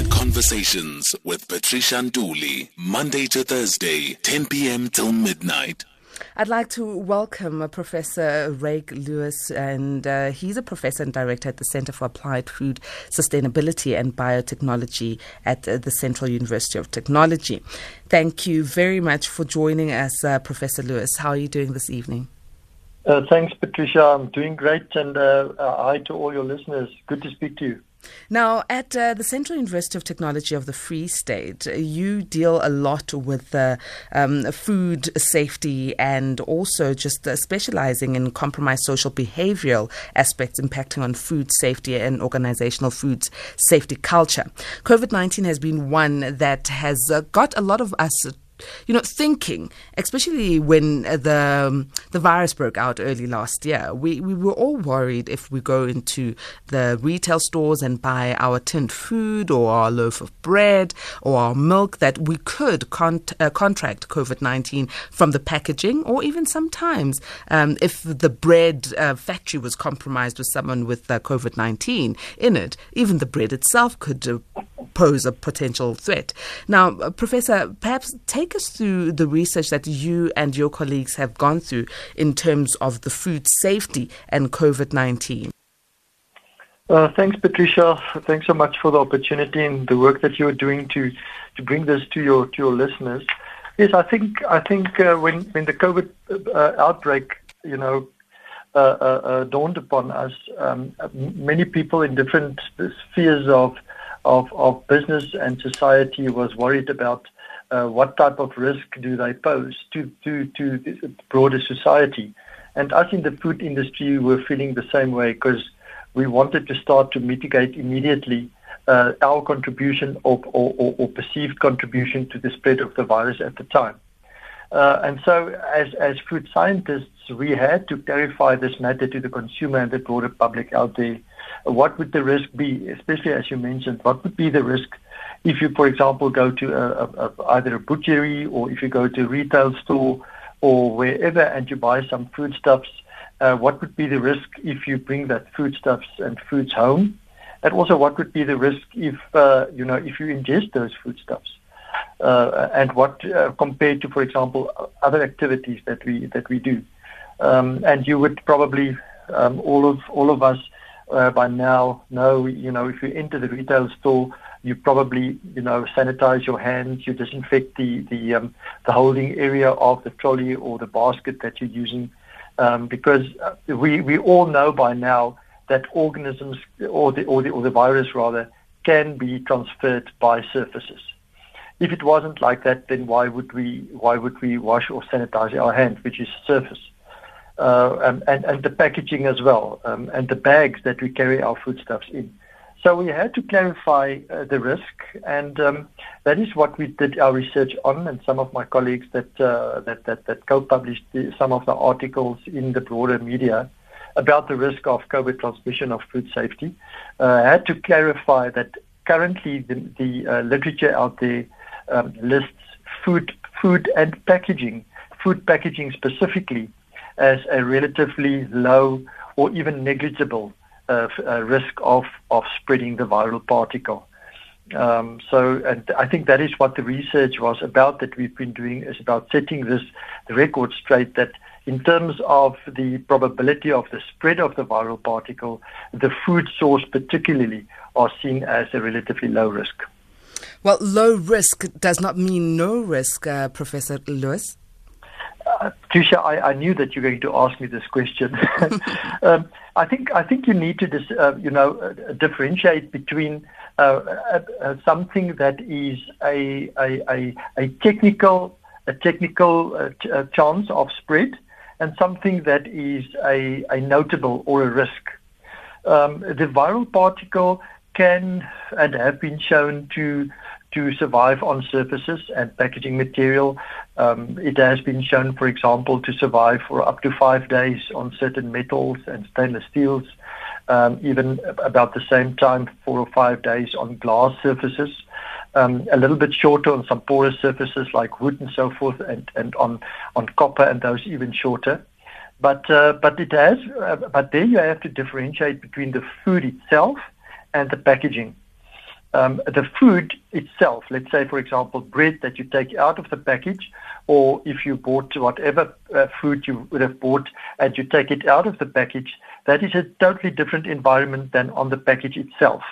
Hard Conversations with Patricia Nduli, Monday to Thursday, 10 p.m. till midnight. I'd like to welcome uh, Professor Ryk Lues, and uh, he's a professor and director at the Center for Applied Food Sustainability and Biotechnology at uh, the Central University of Technology. Thank you very much for joining us, uh, Professor Lues. How are you doing this evening? Uh, thanks, Patricia. I'm doing great, and uh, hi to all your listeners. Good to speak to you. Now, at uh, the Central University of Technology of the Free State, you deal a lot with uh, um, food safety and also just uh, specializing in compromised social behavioral aspects impacting on food safety and organizational food safety culture. COVID 19 has been one that has uh, got a lot of us you know, thinking, especially when the um, the virus broke out early last year, we, we were all worried if we go into the retail stores and buy our tinned food or our loaf of bread or our milk that we could con- uh, contract COVID 19 from the packaging, or even sometimes um, if the bread uh, factory was compromised with someone with uh, COVID 19 in it, even the bread itself could uh, pose a potential threat. Now, uh, Professor, perhaps take us through the research that you and your colleagues have gone through in terms of the food safety and COVID 19. Uh, thanks, Patricia. Thanks so much for the opportunity and the work that you're doing to, to bring this to your to your listeners. Yes, I think I think uh, when when the COVID uh, outbreak, you know, uh, uh, uh, dawned upon us, um, many people in different spheres of of, of business and society was worried about uh, what type of risk do they pose to, to, to the broader society. And us in the food industry were feeling the same way because we wanted to start to mitigate immediately uh, our contribution or, or, or, perceived contribution to the spread of the virus at the time. Uh, and so, as, as food scientists, we had to clarify this matter to the consumer and the broader public out there what would the risk be, especially as you mentioned, what would be the risk if you, for example, go to a, a, a, either a butchery or if you go to a retail store or wherever and you buy some foodstuffs, uh, what would be the risk if you bring that foodstuffs and foods home? And also, what would be the risk if uh, you know if you ingest those foodstuffs? Uh, and what uh, compared to, for example, other activities that we that we do? Um, and you would probably um, all of all of us uh, by now know, you know, if you enter the retail store, you probably, you know, sanitize your hands, you disinfect the the um, the holding area of the trolley or the basket that you're using, um, because uh, we we all know by now that organisms or the or the or the virus rather can be transferred by surfaces. If it wasn't like that, then why would we why would we wash or sanitize our hands, which is surface? uh, and, and, and the packaging as well, um, and the bags that we carry our foodstuffs in. So we had to clarify uh, the risk, and um, that is what we did our research on. And some of my colleagues that uh, that, that, that co-published the, some of the articles in the broader media about the risk of COVID transmission of food safety uh, had to clarify that currently the, the uh, literature out there um, lists food food and packaging, food packaging specifically as a relatively low or even negligible uh, uh, risk of, of spreading the viral particle. Um, so, and I think that is what the research was about that we've been doing is about setting this record straight that in terms of the probability of the spread of the viral particle, the food source particularly are seen as a relatively low risk. Well, low risk does not mean no risk, uh, Professor Lues. Uh, Tricia, I, I, knew that you were going to ask me this question. um, I think I think you need to dis, uh, you know uh, differentiate between uh, uh, uh, something that is a a, a, a technical a technical ch- chance of spread and something that is a, a notable or a risk. Um, the viral particle can and have been shown to to survive on surfaces and packaging material. Um, it has been shown, for example, to survive for up to five days on certain metals and stainless steels, um, even about the same time, four or five days on glass surfaces. Um, a little bit shorter on some porous surfaces like wood and so forth, and, and on, on copper and those even shorter. But uh, but it has, uh, but there you have to differentiate between the food itself and the packaging. Um, the food itself, let's say, for example, bread that you take out of the package, or if you bought whatever uh, fruit you would have bought and you take it out of the package, that is a totally different environment than on the package itself.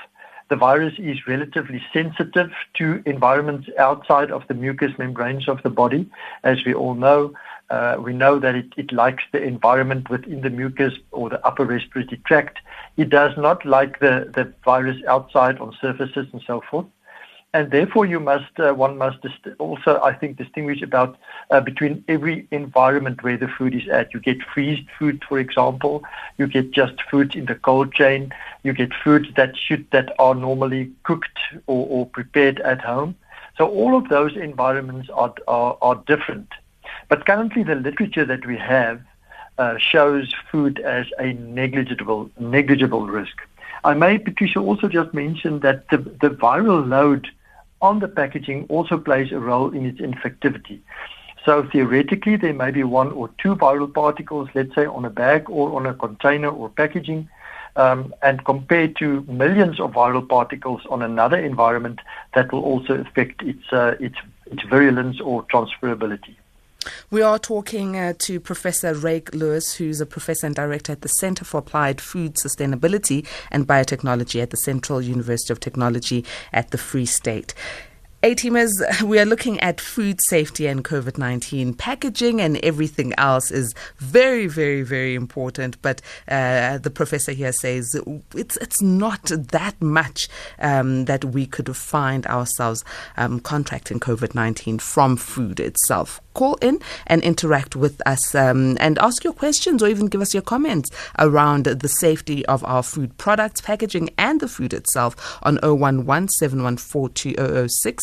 The virus is relatively sensitive to environments outside of the mucous membranes of the body, as we all know. Uh, we know that it, it likes the environment within the mucus or the upper respiratory tract. It does not like the, the virus outside on surfaces and so forth. And therefore, you must uh, one must also, I think, distinguish about uh, between every environment where the food is at. You get freezed food, for example. You get just food in the cold chain. You get food that should that are normally cooked or, or prepared at home. So all of those environments are, are, are different. But currently, the literature that we have uh, shows food as a negligible negligible risk. I may, Patricia, also just mention that the, the viral load on the packaging also plays a role in its infectivity. So theoretically, there may be one or two viral particles, let's say, on a bag or on a container or packaging. Um, and compared to millions of viral particles on another environment, that will also affect its, uh, its, its virulence or transferability. We are talking uh, to Professor Ryk Lues, who's a professor and director at the Center for Applied Food Sustainability and Biotechnology at the Central University of Technology at the Free State. A teamers, we are looking at food safety and COVID 19. Packaging and everything else is very, very, very important. But uh, the professor here says it's, it's not that much um, that we could find ourselves um, contracting COVID 19 from food itself call in and interact with us um, and ask your questions or even give us your comments around the safety of our food products, packaging, and the food itself on 011 714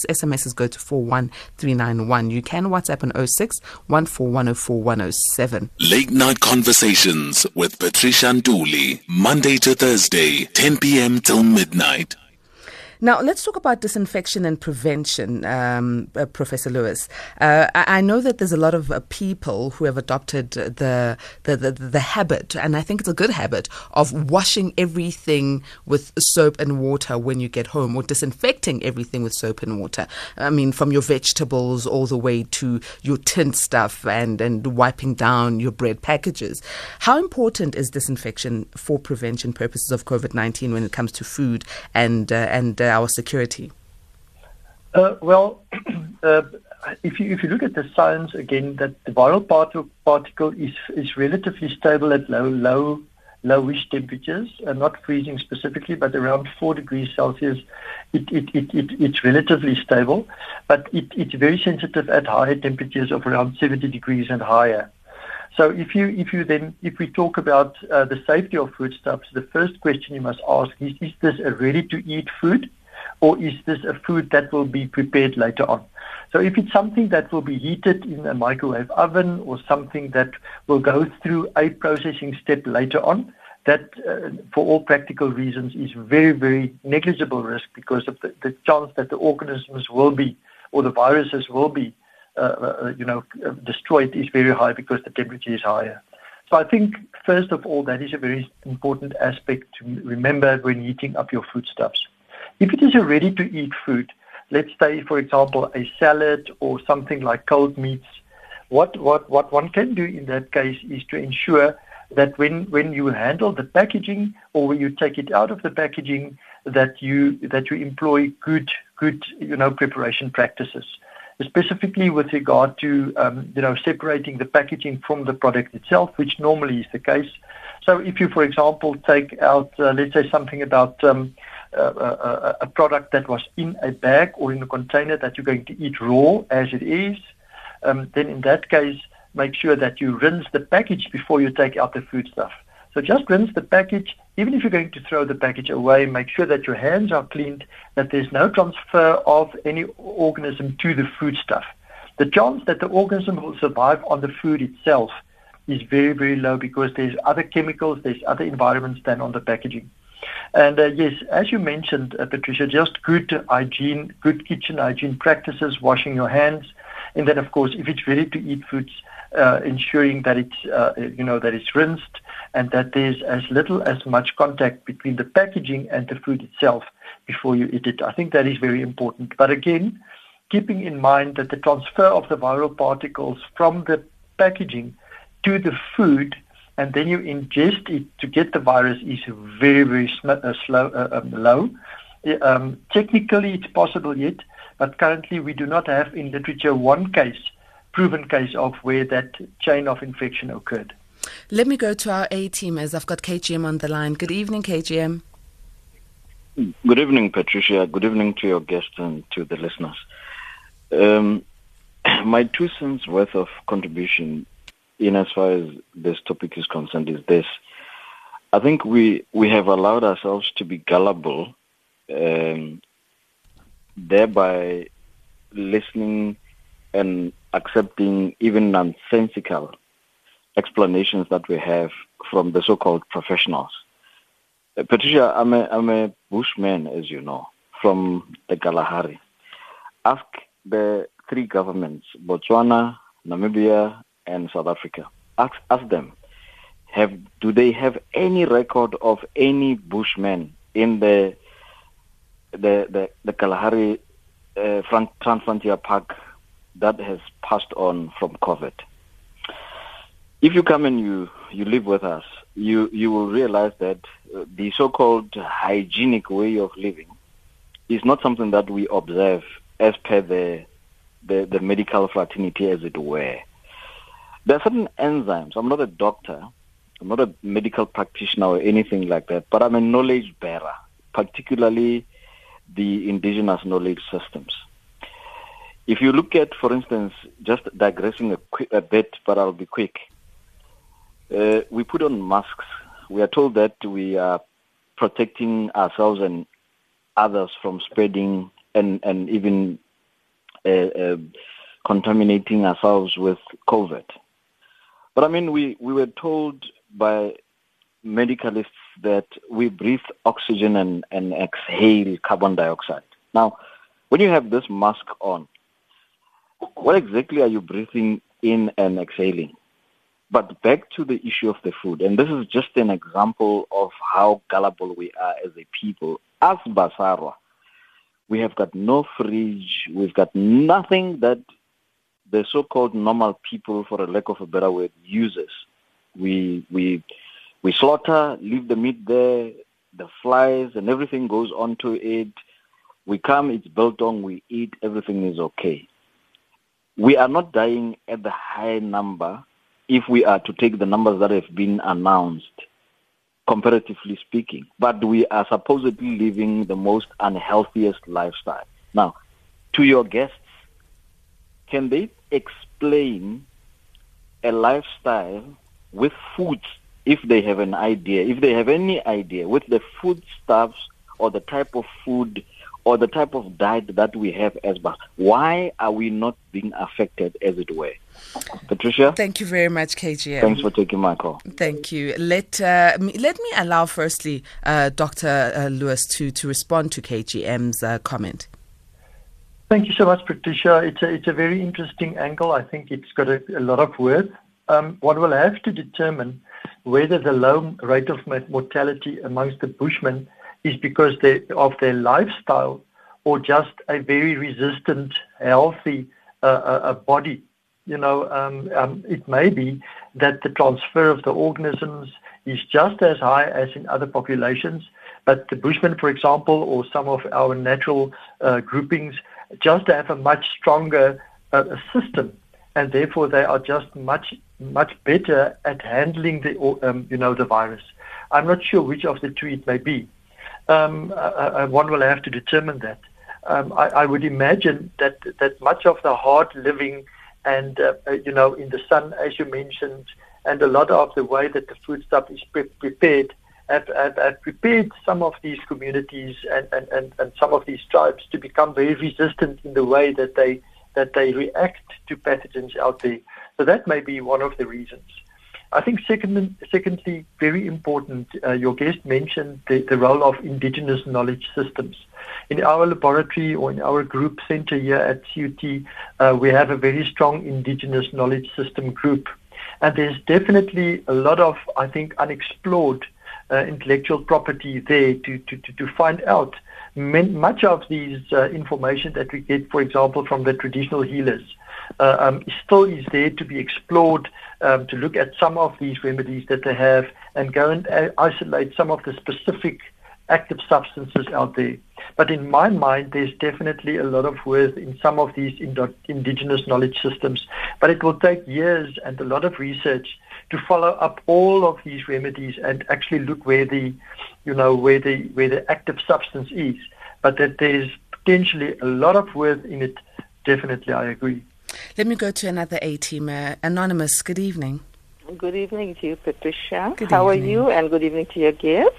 SMSs go to 41391. You can WhatsApp on 06 107. Late night conversations with Patricia Nduli, Monday to Thursday, 10 p.m. till midnight. Now, let's talk about disinfection and prevention, um, uh, Professor Lues. Uh, I, I, know that there's a lot of uh, people who have adopted the, the, the, the, habit, and I think it's a good habit, of washing everything with soap and water when you get home, or disinfecting everything with soap and water. I mean, from your vegetables all the way to your tin stuff and, and wiping down your bread packages. How important is disinfection for prevention purposes of COVID 19 when it comes to food and, uh, and uh, our security? Uh, well, uh, if you if you look at the science again, that the viral particle, particle is is relatively stable at low low lowish temperatures, uh, not freezing specifically, but around four degrees Celsius, it, it, it, it it's relatively stable. But it, it's very sensitive at higher temperatures of around 70 degrees and higher. So if you if you then if we talk about uh, the safety of foodstuffs, the first question you must ask is: Is this a ready-to-eat food? Or is this a food that will be prepared later on? So if it's something that will be heated in a microwave oven or something that will go through a processing step later on, that uh, for all practical reasons is very, very negligible risk because of the, the chance that the organisms will be or the viruses will be, uh, uh, you know, destroyed is very high because the temperature is higher. So I think, first of all, that is a very important aspect to remember when heating up your foodstuffs. If it is a ready-to-eat food, let's say, for example, a salad or something like cold meats, what, what, what one can do in that case is to ensure that when, when you handle the packaging or when you take it out of the packaging, that you that you employ good good you know preparation practices, specifically with regard to um, you know separating the packaging from the product itself, which normally is the case. So if you, for example, take out uh, let's say something about um, a, a, product that was in a bag or in a container that you're going to eat raw as it is, um, then in that case, make sure that you rinse the package before you take out the food stuff. So just rinse the package. Even if you're going to throw the package away, make sure that your hands are cleaned, that there's no transfer of any organism to the food stuff. The chance that the organism will survive on the food itself is very, very low because there's other chemicals, there's other environments than on the packaging. And uh, yes, as you mentioned, uh, Patricia, just good hygiene, good kitchen hygiene practices, washing your hands, and then of course, if it's ready to eat foods, uh, ensuring that it's uh, you know that it's rinsed and that there's as little as much contact between the packaging and the food itself before you eat it. I think that is very important. But again, keeping in mind that the transfer of the viral particles from the packaging to the food and then you ingest it to get the virus is very, very sm- uh, slow, uh, um, low. Um, technically, it's possible yet, but currently we do not have in literature one case, proven case of where that chain of infection occurred. Let me go to our A team as I've got KGM on the line. Good evening, KGM. Good evening, Patricia. Good evening to your guests and to the listeners. Um, my two cents worth of contribution in as far as this topic is concerned is this. I think we, we have allowed ourselves to be gullible, um, thereby listening and accepting even nonsensical explanations that we have from the so-called professionals. Uh, Patricia, I'm a, I'm a bushman, as you know, from the Kalahari. Ask the three governments, Botswana, Namibia, and South Africa. Ask, ask them, have do they have any record of any Bushmen in the the the, the Kalahari uh, Transfrontier Park that has passed on from COVID? If you come and you you live with us, you you will realize that uh, the so-called hygienic way of living is not something that we observe as per the the, the medical fraternity, as it were. There are certain enzymes. I'm not a doctor. I'm not a medical practitioner or anything like that, but I'm a knowledge bearer, particularly the indigenous knowledge systems. If you look at, for instance, just digressing a, a bit, but I'll be quick. Uh, we put on masks. We are told that we are protecting ourselves and others from spreading and, and even uh, uh, contaminating ourselves with COVID. But I mean, we, we were told by medicalists that we breathe oxygen and, and exhale carbon dioxide. Now, when you have this mask on, what exactly are you breathing in and exhaling? But back to the issue of the food, and this is just an example of how gullible we are as a people. As Basarwa, we have got no fridge, we've got nothing that the so-called normal people, for a lack of a better word, users. We we we slaughter, leave the meat there, the flies and everything goes onto it. We come, it's built on, we eat, everything is okay. We are not dying at the high number if we are to take the numbers that have been announced, comparatively speaking. But we are supposedly living the most unhealthiest lifestyle. Now, to your guests, can they explain a lifestyle with food if they have an idea, if they have any idea with the foodstuffs or the type of food or the type of diet that we have as Bas. Why are we not being affected as it were? Patricia? Thank you very much, KGM. Thanks for taking my call. Thank you. Let uh, me, let me allow firstly uh, Dr. Uh, Lues to, to respond to KGM's uh, comment. Thank you so much, Patricia. It's a, it's a very interesting angle. I think it's got a, a lot of worth. Um, one will have to determine whether the low rate of mortality amongst the Bushmen is because they, of their lifestyle or just a very resistant, healthy uh, uh, body. You know, um, um, it may be that the transfer of the organisms is just as high as in other populations, but the Bushmen, for example, or some of our natural uh, groupings, just have a much stronger uh, system, and therefore they are just much much better at handling the um, you know the virus. I'm not sure which of the two it may be. Um, uh, uh, one will have to determine that. Um, I, I, would imagine that that much of the hard living and uh, uh, you know in the sun, as you mentioned, and a lot of the way that the food stuff is pre- prepared have, have, have, prepared some of these communities and, and, and, and some of these tribes to become very resistant in the way that they that they react to pathogens out there. So that may be one of the reasons. I think second, secondly, very important, uh, your guest mentioned the, the role of indigenous knowledge systems. In our laboratory or in our group center here at CUT, uh, we have a very strong indigenous knowledge system group. And there's definitely a lot of, I think, unexplored uh, intellectual property there to, to, to, to find out much of these uh, information that we get, for example, from the traditional healers, uh, um, still is there to be explored um, to look at some of these remedies that they have and go and uh, isolate some of the specific active substances out there. But in my mind, there's definitely a lot of worth in some of these indigenous knowledge systems. But it will take years and a lot of research to follow up all of these remedies and actually look where the, you know, where the where the active substance is. But that there's potentially a lot of worth in it. Definitely, I agree. Let me go to another A teamer. Anonymous, good evening. Good evening to you, Patricia. Good How evening. are you? And good evening to your guest.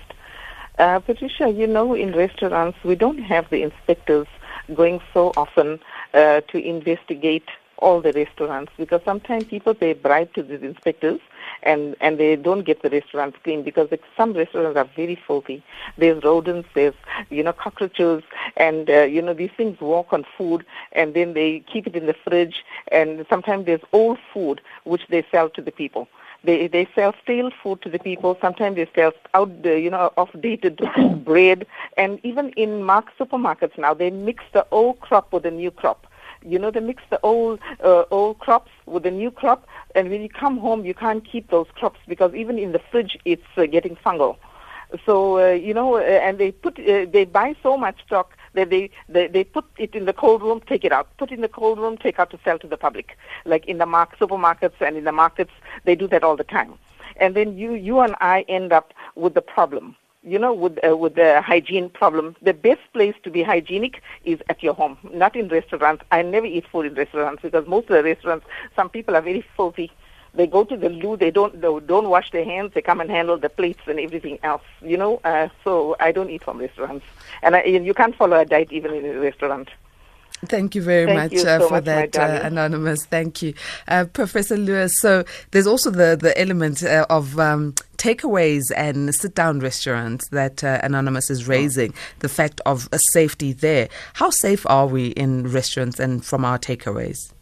Uh, Patricia, you know, in restaurants, we don't have the inspectors going so often uh, to investigate all the restaurants because sometimes people pay bribe to these inspectors and and they don't get the restaurants clean because some restaurants are very filthy. There's rodents, there's you know cockroaches, and uh, you know these things walk on food, and then they keep it in the fridge, and sometimes there's old food which they sell to the people. They they sell stale food to the people. Sometimes they sell out you know off-dated bread, and even in mark supermarkets now they mix the old crop with the new crop. You know they mix the old uh, old crops with the new crop, and when you come home you can't keep those crops because even in the fridge it's uh, getting fungal. So uh, you know, uh, and they put uh, they buy so much stock that they, they they put it in the cold room, take it out, put it in the cold room, take out to sell to the public. Like in the mark supermarkets and in the markets, they do that all the time. And then you you and I end up with the problem. You know, with uh, with the hygiene problem, the best place to be hygienic is at your home, not in restaurants. I never eat food in restaurants because most of the restaurants, some people are very filthy they go to the loo. They don't they don't wash their hands. They come and handle the plates and everything else. You know. Uh, so I don't eat from restaurants, and I, you can't follow a diet even in a restaurant. Thank you very Thank much, you uh, so for much, that, uh. Anonymous. Thank you. Uh, Professor Lues, so there's also the, the element uh, of um, takeaways and sit down restaurants that uh, Anonymous is raising, the fact of uh, safety there. How safe are we in restaurants and from our takeaways?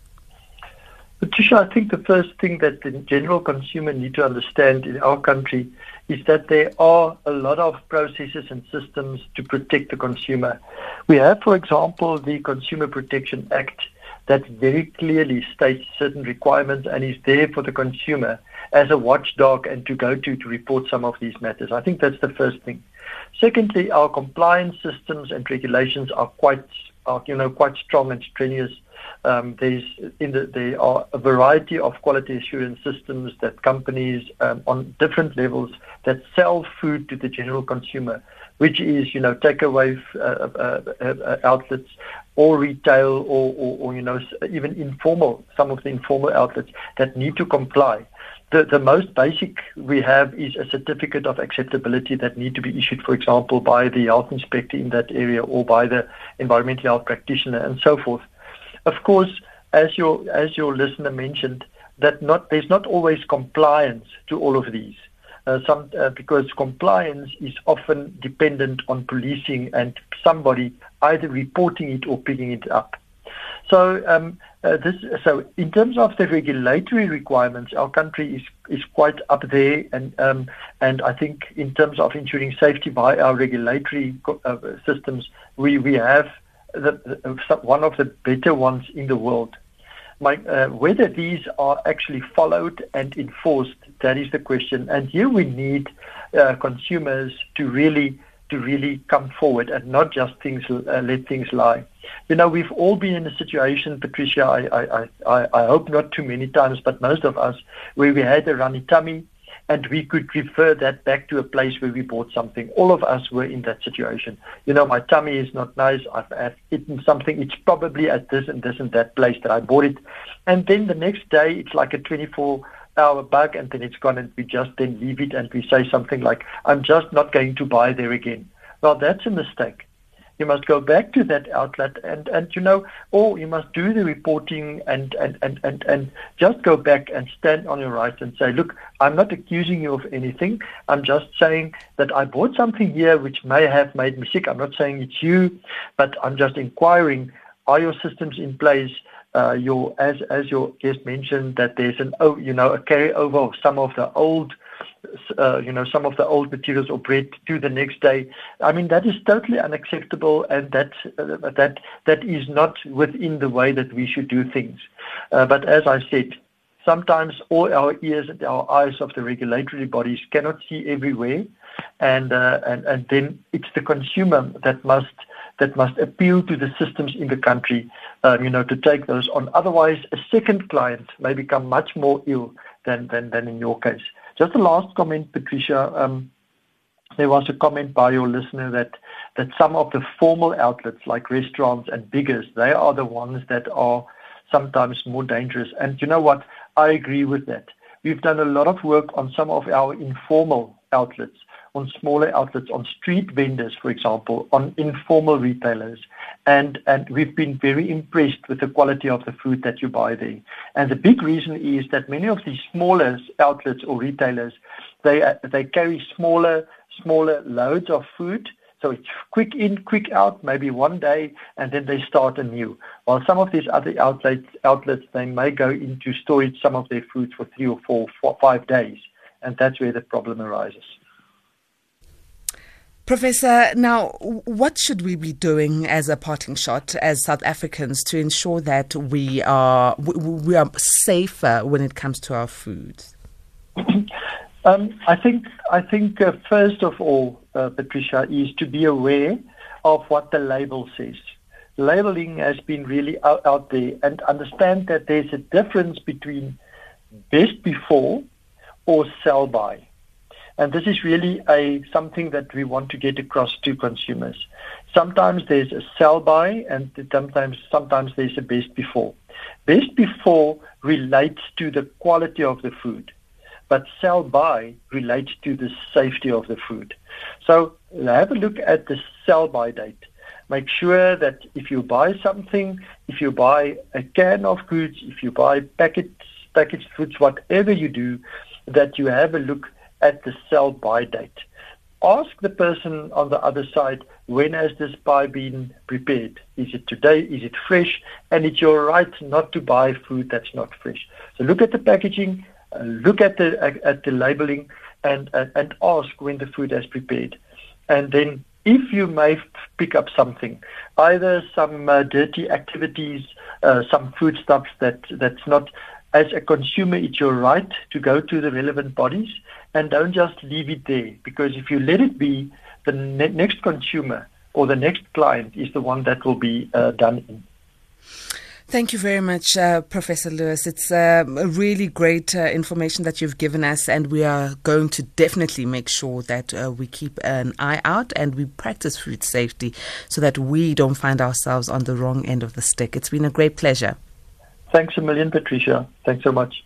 Patricia, I think the first thing that the general consumer need to understand in our country is that there are a lot of processes and systems to protect the consumer. We have, for example, the Consumer Protection Act that very clearly states certain requirements and is there for the consumer as a watchdog and to go to to report some of these matters. I think that's the first thing. Secondly, our compliance systems and regulations are quite, are, you know, quite strong and strenuous. Um, there's the, there are a variety of quality assurance systems that companies um, on different levels that sell food to the general consumer, which is you know takeaway uh, uh, uh, outlets or retail or, or, or you know even informal some of the informal outlets that need to comply. The, the most basic we have is a certificate of acceptability that need to be issued, for example, by the health inspector in that area or by the environmental health practitioner and so forth. Of course, as your as your listener mentioned, that not there's not always compliance to all of these. Uh, some uh, because compliance is often dependent on policing and somebody either reporting it or picking it up. So um, uh, this so in terms of the regulatory requirements, our country is is quite up there, and um, and I think in terms of ensuring safety by our regulatory uh, systems, we we have the, one of the better ones in the world. My, uh, whether these are actually followed and enforced, that is the question. And here we need uh, consumers to really to really come forward and not just things uh, let things lie. You know, we've all been in a situation, Patricia. I, I, I, I hope not too many times, but most of us, where we had a runny tummy, and we could refer that back to a place where we bought something. All of us were in that situation. You know, my tummy is not nice. I've, I've eaten something. It's probably at this and this and that place that I bought it. And then the next day, it's like a 24 hour bug and then it's gone and we just then leave it and we say something like, I'm just not going to buy there again. Well, that's a mistake. You must go back to that outlet and, and you know, or you must do the reporting and, and, and, and, and just go back and stand on your rights and say, look, I'm not accusing you of anything. I'm just saying that I bought something here which may have made me sick. I'm not saying it's you, but I'm just inquiring, are your systems in place? Uh, your as as your guest mentioned that there's an oh you know a carryover of some of the old uh, you know, some of the old materials or bread to the next day. I mean, that is totally unacceptable, and that uh, that that is not within the way that we should do things. Uh, but as I said, sometimes all our ears and our eyes of the regulatory bodies cannot see everywhere, and uh, and and then it's the consumer that must that must appeal to the systems in the country, um, you know, to take those on. Otherwise, a second client may become much more ill than than, than in your case. Just a last comment, Patricia. Um, there was a comment by your listener that that some of the formal outlets like restaurants and biggers, they are the ones that are sometimes more dangerous. And you know what? I agree with that. We've done a lot of work on some of our informal outlets, on smaller outlets, on street vendors, for example, on informal retailers. And, and we've been very impressed with the quality of the food that you buy there. And the big reason is that many of these smaller outlets or retailers, they, they carry smaller, smaller loads of food so it's quick in, quick out, maybe one day, and then they start anew. While some of these other outlets, outlets they may go into storage some of their foods for three or four, four, five days, and that's where the problem arises. Professor, now what should we be doing as a parting shot as South Africans to ensure that we are we are safer when it comes to our food? Um, I think I think uh, first of all, uh, Patricia, is to be aware of what the label says. Labeling has been really out, out there, and understand that there's a difference between best before or sell by. And this is really a something that we want to get across to consumers. Sometimes there's a sell by, and sometimes sometimes there's a best before. Best before relates to the quality of the food but sell by relates to the safety of the food. So uh, have a look at the sell by date. Make sure that if you buy something, if you buy a can of goods, if you buy packets, packaged foods, whatever you do, that you have a look at the sell by date. Ask the person on the other side, when has this pie been prepared? Is it today? Is it fresh? And it's your right not to buy food that's not fresh. So look at the packaging, look at the at the labeling and, and, and ask when the food has prepared. And then if you may pick up something, either some uh, dirty activities, uh, some foodstuffs that that's not, as a consumer, it's your right to go to the relevant bodies and don't just leave it there because if you let it be, the ne- next consumer or the next client is the one that will be uh, done in. Thank you very much, uh, Professor Lues. It's uh, a really great uh, information that you've given us, and we are going to definitely make sure that uh, we keep an eye out and we practice food safety so that we don't find ourselves on the wrong end of the stick. It's been a great pleasure. Thanks a million, Patricia. Thanks so much.